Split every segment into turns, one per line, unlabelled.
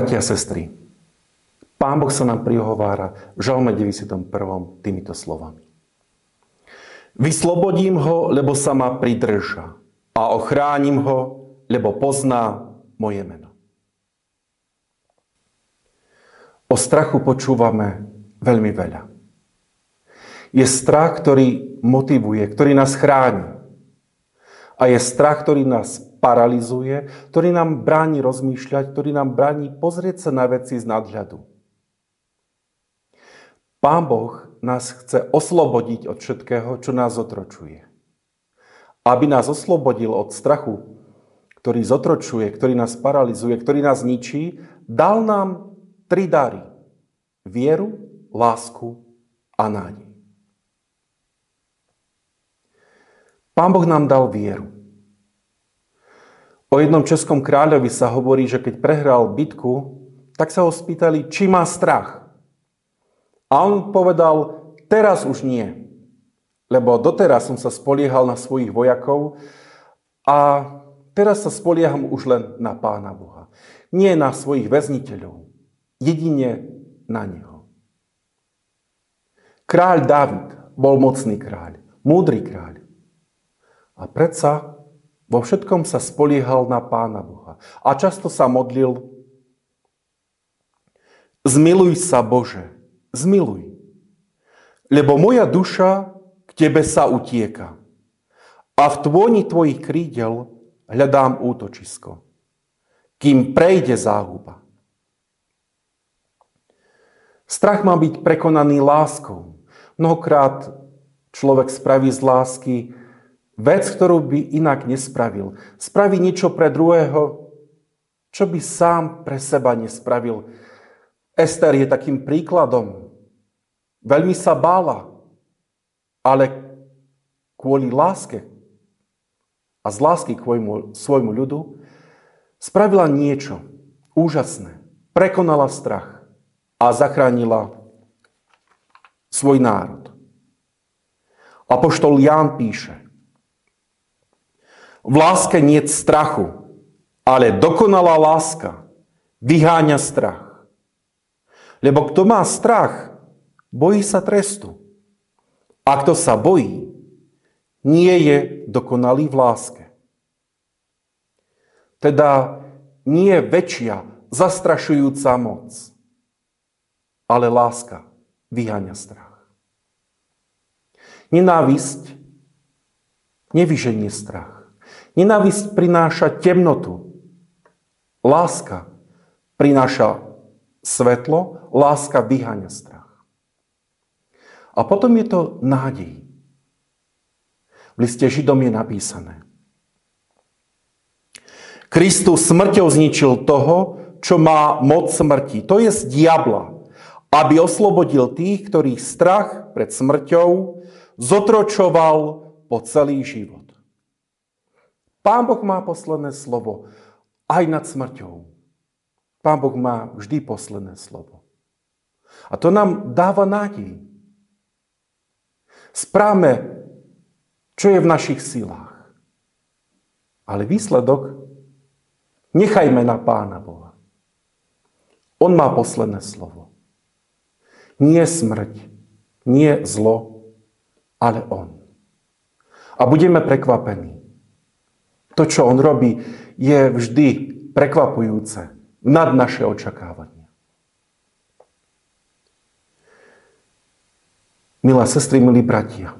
Bratia a sestry, Pán Boh sa nám prihovára v Žalme 91. týmito slovami. Vyslobodím ho, lebo sa ma pridrža a ochránim ho, lebo pozná moje meno. O strachu počúvame veľmi veľa. Je strach, ktorý motivuje, ktorý nás chráni. A je strach, ktorý nás paralizuje, ktorý nám bráni rozmýšľať, ktorý nám bráni pozrieť sa na veci z nadhľadu. Pán Boh nás chce oslobodiť od všetkého, čo nás otročuje. Aby nás oslobodil od strachu, ktorý zotročuje, ktorý nás paralizuje, ktorý nás ničí, dal nám tri dary. Vieru, lásku a nádej. Pán Boh nám dal vieru. O jednom českom kráľovi sa hovorí, že keď prehral bitku, tak sa ho spýtali, či má strach. A on povedal, teraz už nie. Lebo doteraz som sa spoliehal na svojich vojakov a teraz sa spolieham už len na Pána Boha. Nie na svojich väzniteľov, jedine na Neho. Kráľ David bol mocný kráľ, múdry kráľ. A predsa vo všetkom sa spoliehal na Pána Boha. A často sa modlil, zmiluj sa Bože, zmiluj. Lebo moja duša k Tebe sa utieka. A v tvoni Tvojich krídel hľadám útočisko. Kým prejde záhuba. Strach má byť prekonaný láskou. Mnohokrát človek spraví z lásky Vec, ktorú by inak nespravil. Spraví niečo pre druhého, čo by sám pre seba nespravil. Ester je takým príkladom. Veľmi sa bála, ale kvôli láske a z lásky k svojmu, svojmu ľudu spravila niečo úžasné. Prekonala strach a zachránila svoj národ. Apoštol Ján píše, v láske nie strachu, ale dokonalá láska vyháňa strach. Lebo kto má strach, bojí sa trestu. A kto sa bojí, nie je dokonalý v láske. Teda nie je väčšia zastrašujúca moc, ale láska vyháňa strach. Nenávisť nevyženie strach. Nenávisť prináša temnotu. Láska prináša svetlo, láska vyháňa strach. A potom je to nádej. V liste Židom je napísané. Kristus smrťou zničil toho, čo má moc smrti, to je z diabla, aby oslobodil tých, ktorých strach pred smrťou zotročoval po celý život. Pán Boh má posledné slovo aj nad smrťou. Pán Boh má vždy posledné slovo. A to nám dáva nádej. Správme, čo je v našich silách. Ale výsledok nechajme na Pána Boha. On má posledné slovo. Nie smrť, nie zlo, ale On. A budeme prekvapení to, čo on robí, je vždy prekvapujúce nad naše očakávania. Milé sestry, milí bratia,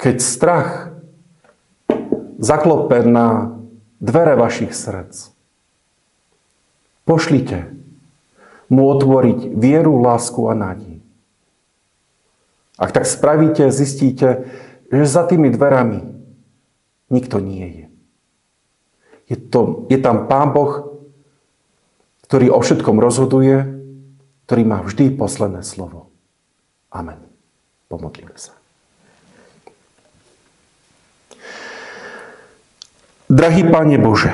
keď strach zaklope na dvere vašich srdc, pošlite mu otvoriť vieru, lásku a nádej. Ak tak spravíte, zistíte, že za tými dverami Nikto nie je. Je, to, je tam Pán Boh, ktorý o všetkom rozhoduje, ktorý má vždy posledné slovo. Amen. Pomodlíme sa. Drahý Pane Bože,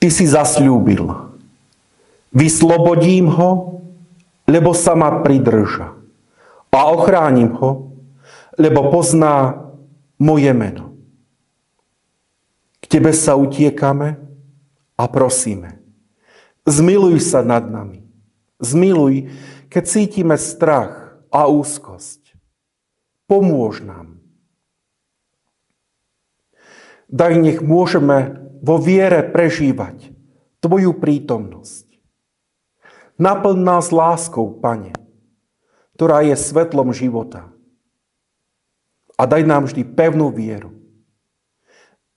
Ty si zasľúbil. Vyslobodím ho, lebo sa ma pridrža. A ochránim ho, lebo pozná moje meno. Tebe sa utiekame a prosíme, zmiluj sa nad nami. Zmiluj, keď cítime strach a úzkosť. Pomôž nám. Daj, nech môžeme vo viere prežívať Tvoju prítomnosť. Naplň nás láskou, Pane, ktorá je svetlom života. A daj nám vždy pevnú vieru,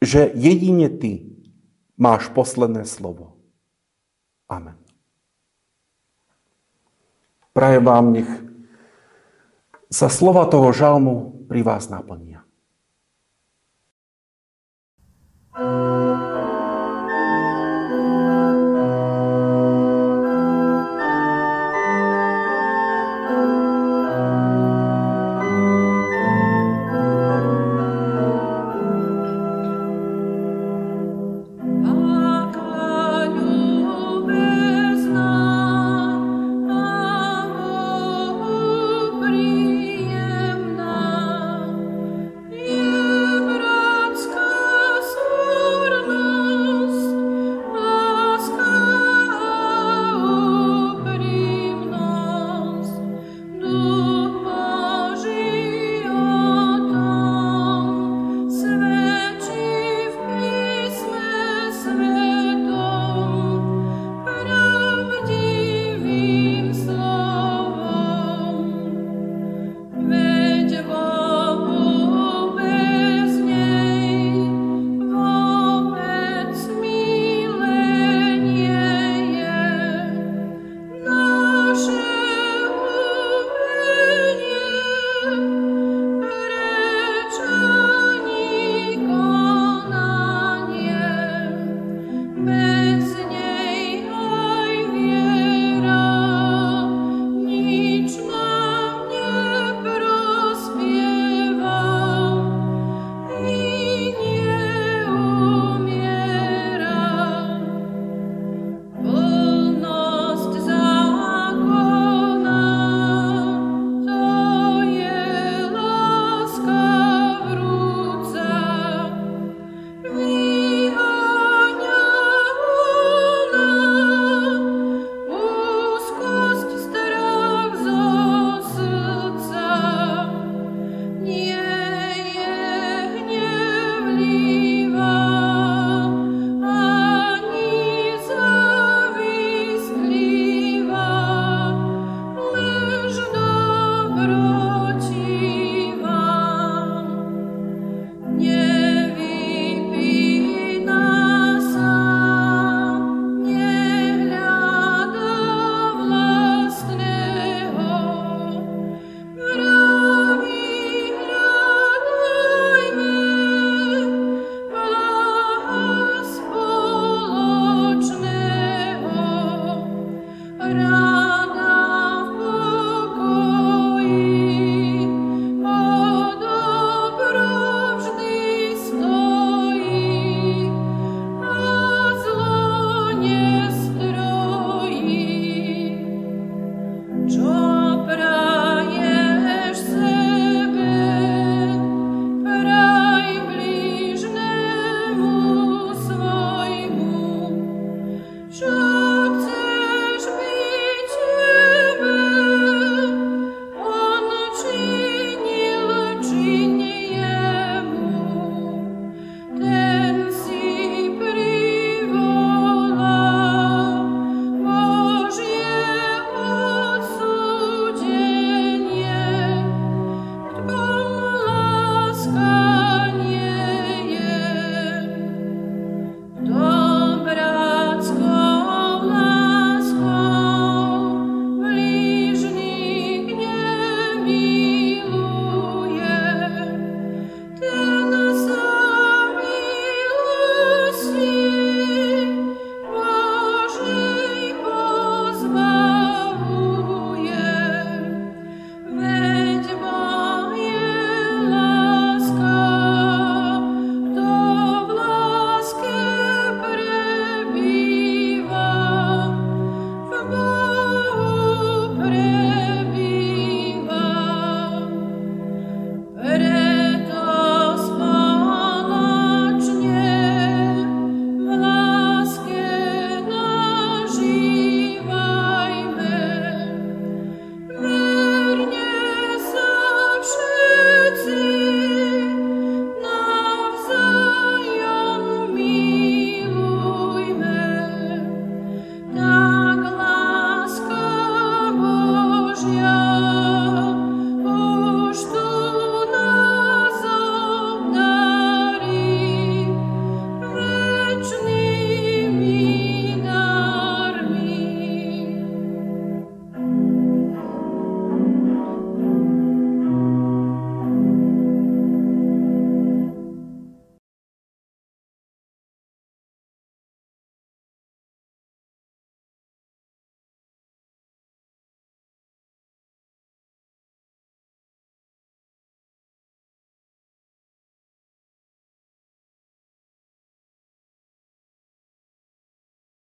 že jedine Ty máš posledné slovo. Amen. Prajem vám, nech sa slova toho žalmu pri vás naplnia.
Sure.